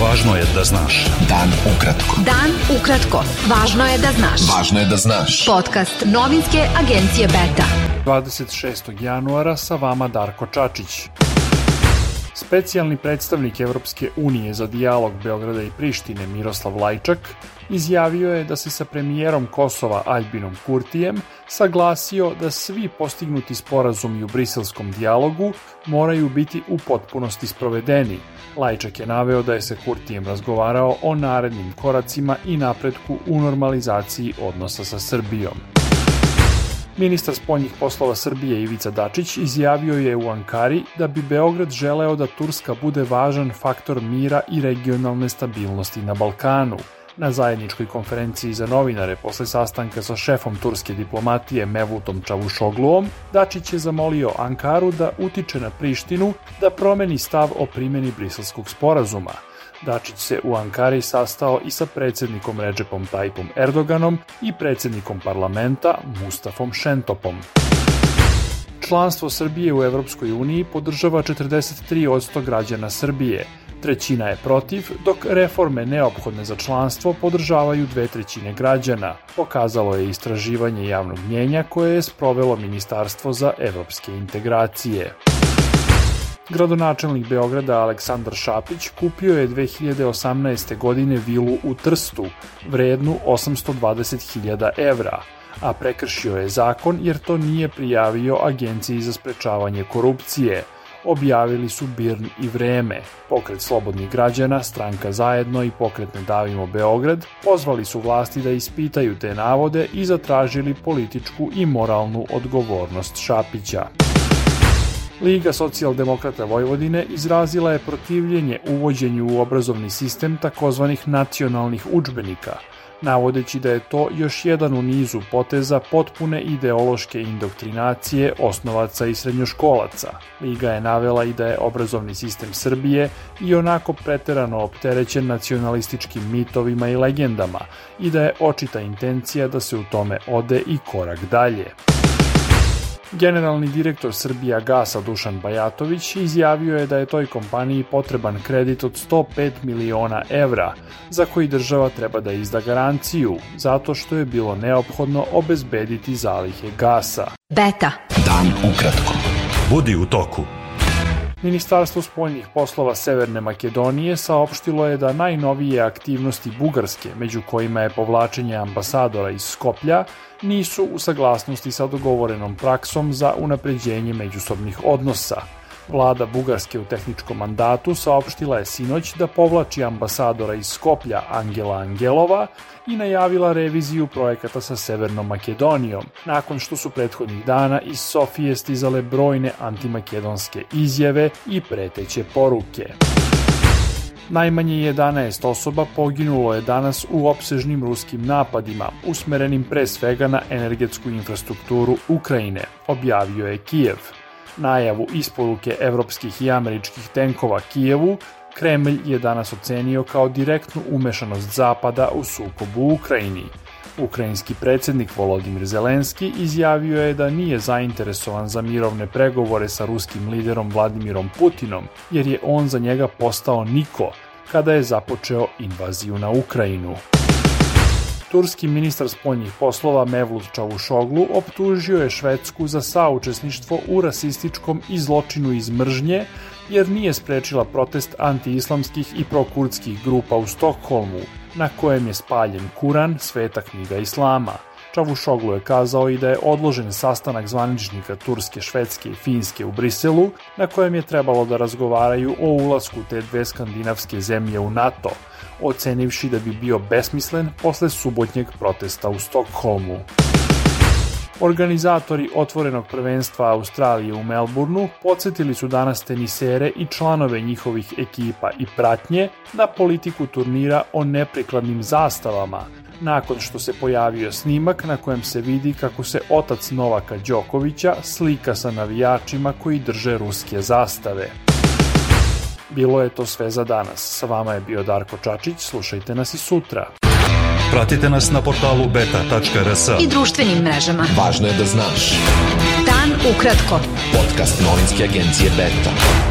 Važno je da znaš. Dan ukratko. Dan ukratko. Važno je da znaš. Važno je da znaš. Podcast novinske agencije Beta. 26. januara sa vama Darko Čačić. Specijalni predstavnik Evropske unije za dijalog Beograda i Prištine Miroslav Lajčak izjavio je da se sa premijerom Kosova Aljbinom Kurtijem saglasio da svi postignuti sporazumi u briselskom dijalogu moraju biti u potpunosti sprovedeni. Lajčak je naveo da je se Kurtijem razgovarao o narednim koracima i napretku u normalizaciji odnosa sa Srbijom. Ministar spoljnih poslova Srbije Ivica Dačić izjavio je u Ankari da bi Beograd želeo da Turska bude važan faktor mira i regionalne stabilnosti na Balkanu. Na zajedničkoj konferenciji za novinare posle sastanka sa šefom turske diplomatije Mevlutom Čavušogluom, Dačić je zamolio Ankaru da utiče na Prištinu da promeni stav o primjeni briselskog sporazuma – Dačić se u Ankari sastao i sa predsednikom Ređepom Tajpom Erdoganom i predsednikom parlamenta Mustafom Šentopom. Članstvo Srbije u Evropskoj uniji podržava 43% građana Srbije, trećina je protiv, dok reforme neophodne za članstvo podržavaju dve trećine građana, pokazalo je istraživanje javnog mnjenja koje je sprovelo Ministarstvo za evropske integracije. Gradonačelnik Beograda Aleksandar Šapić kupio je 2018. godine vilu u Trstu, vrednu 820.000 evra, a prekršio je zakon jer to nije prijavio Agenciji za sprečavanje korupcije, objavili su Birn i Vreme. Pokret slobodnih građana, stranka Zajedno i pokret Ne davimo Beograd pozvali su vlasti da ispitaju te navode i zatražili političku i moralnu odgovornost Šapića. Liga socijaldemokrata Vojvodine izrazila je protivljenje uvođenju u obrazovni sistem takozvanih nacionalnih učbenika, navodeći da je to još jedan u nizu poteza potpune ideološke indoktrinacije osnovaca i srednjoškolaca. Liga je navela i da je obrazovni sistem Srbije i onako preterano opterećen nacionalističkim mitovima i legendama i da je očita intencija da se u tome ode i korak dalje. Generalni direktor Srbija Gasa Dušan Bajatović izjavio je da je toj kompaniji potreban kredit od 105 miliona evra, za koji država treba da izda garanciju, zato što je bilo neophodno obezbediti zalihe gasa. Beta. Dan ukratko. Budi u toku. Ministarstvo spoljnih poslova Severne Makedonije saopštilo je da najnovije aktivnosti Bugarske, među kojima je povlačenje ambasadora iz Skoplja, nisu u saglasnosti sa dogovorenom praksom za unapređenje međusobnih odnosa – Vlada Bugarske u tehničkom mandatu saopštila je sinoć da povlači ambasadora iz Skoplja Angela Angelova i najavila reviziju projekata sa Severnom Makedonijom, nakon što su prethodnih dana iz Sofije stizale brojne antimakedonske izjave i preteće poruke. Najmanje 11 osoba poginulo je danas u opsežnim ruskim napadima, usmerenim pre svega na energetsku infrastrukturu Ukrajine, objavio je Kijev. Najavu isporuke evropskih i američkih tenkova Kijevu, Kremlj je danas ocenio kao direktnu umešanost Zapada u sukobu u Ukrajini. Ukrajinski predsednik Volodimir Zelenski izjavio je da nije zainteresovan za mirovne pregovore sa ruskim liderom Vladimirom Putinom, jer je on za njega postao niko kada je započeo invaziju na Ukrajinu. Turski ministar spoljnih poslova Mevlut Čavušoglu optužio je Švedsku za saučesništvo u rasističkom i zločinu iz mržnje, jer nije sprečila protest antiislamskih i prokurdskih grupa u Stokholmu, na kojem je spaljen Kuran, sveta knjiga Islama. Čavušoglu je kazao i da je odložen sastanak zvaničnika Turske, Švedske i Finske u Briselu, na kojem je trebalo da razgovaraju o ulasku te dve skandinavske zemlje u NATO – ocenivši da bi bio besmislen posle subotnjeg protesta u Stokholmu. Organizatori otvorenog prvenstva Australije u Melbourneu podsjetili su danas tenisere i članove njihovih ekipa i pratnje na politiku turnira o neprikladnim zastavama, nakon što se pojavio snimak na kojem se vidi kako se otac Novaka Đokovića slika sa navijačima koji drže ruske zastave. Bilo je to sve za danas. Sa vama je bio Darko Čačić, slušajte nas i sutra. Pratite nas na portalu beta.rs I društvenim mrežama. Važno je da znaš. Dan ukratko. Podcast novinske agencije Beta.